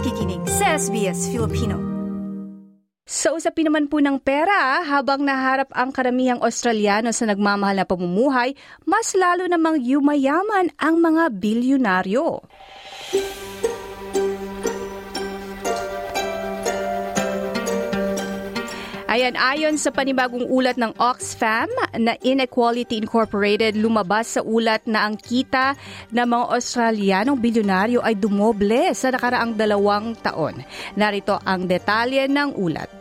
nakikinig sa SBS Filipino. Sa usapin naman po ng pera, habang naharap ang karamihang Australiano sa nagmamahal na pamumuhay, mas lalo namang yumayaman ang mga bilyonaryo. Ayan, ayon sa panibagong ulat ng Oxfam na Inequality Incorporated, lumabas sa ulat na ang kita ng mga Australianong bilyonaryo ay dumoble sa nakaraang dalawang taon. Narito ang detalye ng ulat.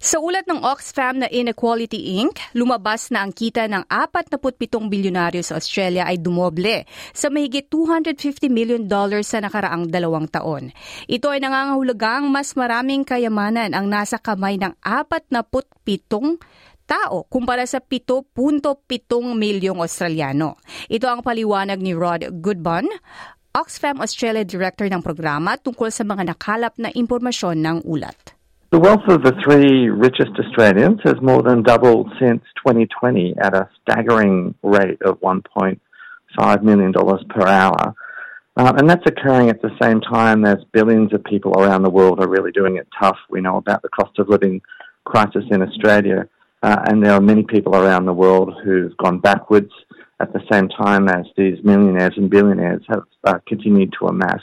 Sa ulat ng Oxfam na Inequality Inc., lumabas na ang kita ng 47 bilyonaryo sa Australia ay dumoble sa mahigit 250 million dollars sa nakaraang dalawang taon. Ito ay nangangahulugang mas maraming kayamanan ang nasa kamay ng 47 tao kumpara sa 7.7 milyong Australiano. Ito ang paliwanag ni Rod Goodbun, Oxfam Australia Director ng programa tungkol sa mga nakalap na impormasyon ng ulat. The wealth of the three richest Australians has more than doubled since 2020 at a staggering rate of $1.5 million per hour. Uh, and that's occurring at the same time as billions of people around the world are really doing it tough. We know about the cost of living crisis in Australia, uh, and there are many people around the world who've gone backwards at the same time as these millionaires and billionaires have uh, continued to amass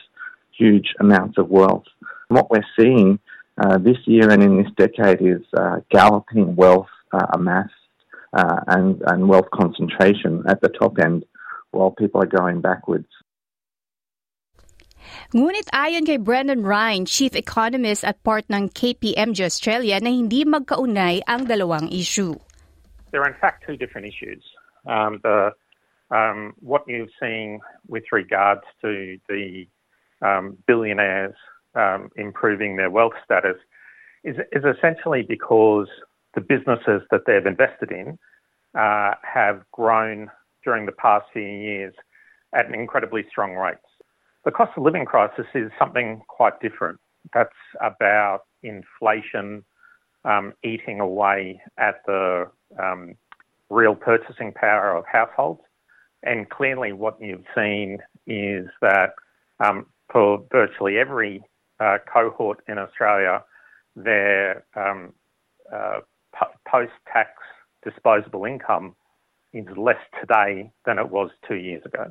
huge amounts of wealth. And what we're seeing uh, this year and in this decade is uh, galloping wealth uh, amassed uh, and, and wealth concentration at the top end while people are going backwards. Ngunit ayon kay Brendan Ryan, Chief Economist at part ng KPMG Australia na hindi magkaunay ang dalawang issue. There are in fact two different issues. Um, the, um, what you're seeing with regards to the um, billionaires um, improving their wealth status is, is essentially because the businesses that they've invested in uh, have grown during the past few years at an incredibly strong rates. The cost of living crisis is something quite different. That's about inflation um, eating away at the um, real purchasing power of households. And clearly, what you've seen is that um, for virtually every uh, cohort in Australia, their um, uh, post tax disposable income is less today than it was two years ago.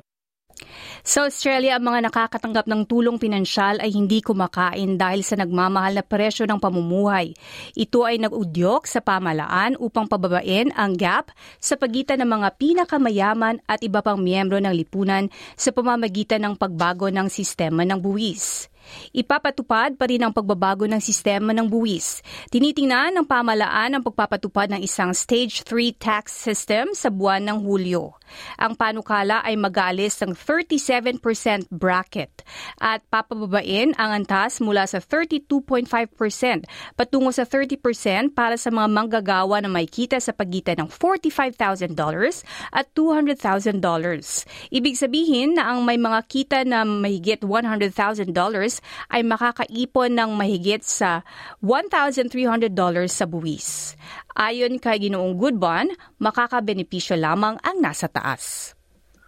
Sa Australia, ang mga nakakatanggap ng tulong pinansyal ay hindi kumakain dahil sa nagmamahal na presyo ng pamumuhay. Ito ay nag-udyok sa pamalaan upang pababain ang gap sa pagitan ng mga pinakamayaman at iba pang miyembro ng lipunan sa pamamagitan ng pagbago ng sistema ng buwis. Ipapatupad pa rin ang pagbabago ng sistema ng buwis. Tinitingnan ng pamalaan ang pagpapatupad ng isang Stage 3 tax system sa buwan ng Hulyo. Ang panukala ay mag-aalis ng 37% bracket at papababain ang antas mula sa 32.5% patungo sa 30% para sa mga manggagawa na may kita sa pagitan ng $45,000 at $200,000. Ibig sabihin na ang may mga kita na mahigit $100,000 ay makakaipon ng mahigit sa $1,300 sa buwis. Ayon kay Ginoong Goodbon, makakabenepisyo lamang ang nasa taas.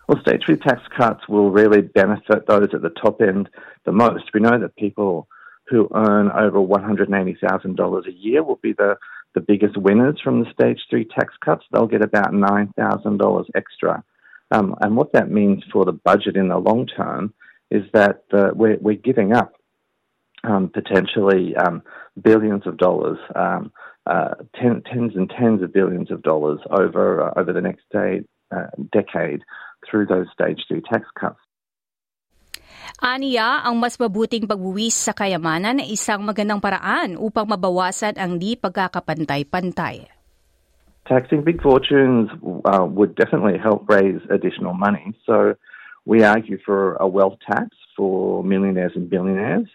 Well, state three tax cuts will really benefit those at the top end the most. We know that people who earn over $180,000 a year will be the, the biggest winners from the stage three tax cuts. They'll get about $9,000 extra. Um, and what that means for the budget in the long term is that uh, we're, we're giving up um, potentially um, billions of dollars, um, uh, ten, tens and tens of billions of dollars over uh, over the next day, uh, decade through those stage two tax cuts. Aniya, ang mas mabuting pagbuwis sa kayamanan ay isang magandang paraan upang mabawasan ang di pagkakapantay-pantay. Taxing big fortunes uh, would definitely help raise additional money. So we argue for a wealth tax for millionaires and billionaires.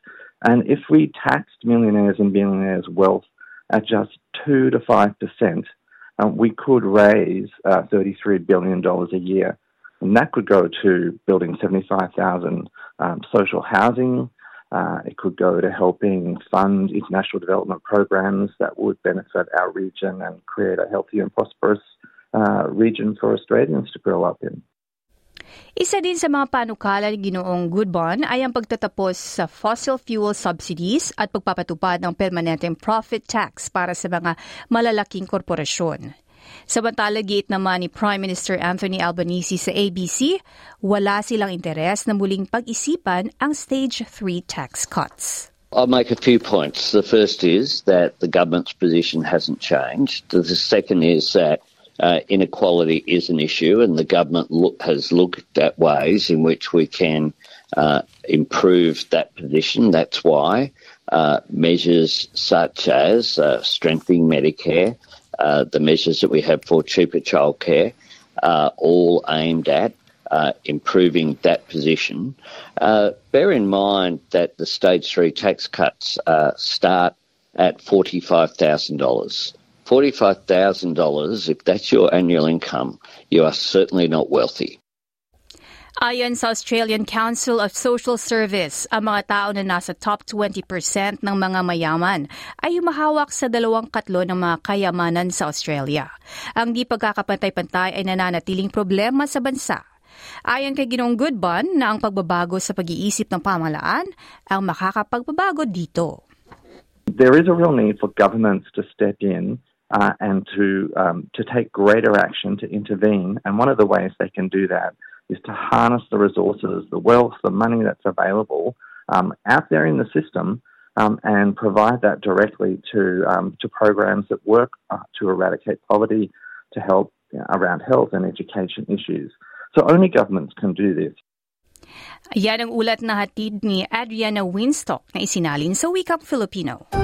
And if we taxed millionaires and billionaires' wealth at just 2 to 5%, um, we could raise uh, $33 billion a year. And that could go to building 75,000 um, social housing. Uh, it could go to helping fund international development programs that would benefit our region and create a healthy and prosperous uh, region for Australians to grow up in. Isa din sa mga panukala ni Ginoong Goodbon ay ang pagtatapos sa fossil fuel subsidies at pagpapatupad ng permanenteng profit tax para sa mga malalaking korporasyon. Samantala, giit naman ni Prime Minister Anthony Albanese sa ABC, wala silang interes na muling pag-isipan ang Stage 3 tax cuts. I'll make a few points. The first is that the government's position hasn't changed. The second is that uh, inequality is an issue, and the government look, has looked at ways in which we can uh, improve that position. That's why uh, measures such as uh, strengthening Medicare, uh, the measures that we have for cheaper childcare, are all aimed at uh, improving that position. bear in mind that the stage three tax cuts start at $45,000. $45,000, if that's your annual income, you are certainly not wealthy. Ayon sa Australian Council of Social Service, ang mga tao na nasa top 20% ng mga mayaman ay umahawak sa dalawang katlo ng mga kayamanan sa Australia. Ang di pagkakapantay-pantay ay nananatiling problema sa bansa. Ayon kay Ginong Goodbun na ang pagbabago sa pag-iisip ng pamalaan ang makakapagbabago dito. There is a real need for governments to step in uh, and to um, to take greater action to intervene. And one of the ways they can do that is to harness the resources, the wealth, the money that's available um, out there in the system, um, and provide that directly to um, to programs that work uh, to eradicate poverty, to help you know, around health and education issues. So only governments can do this. Yan ang ulat na hatid ni Adriana Winstock na isinalin sa Wikang Filipino.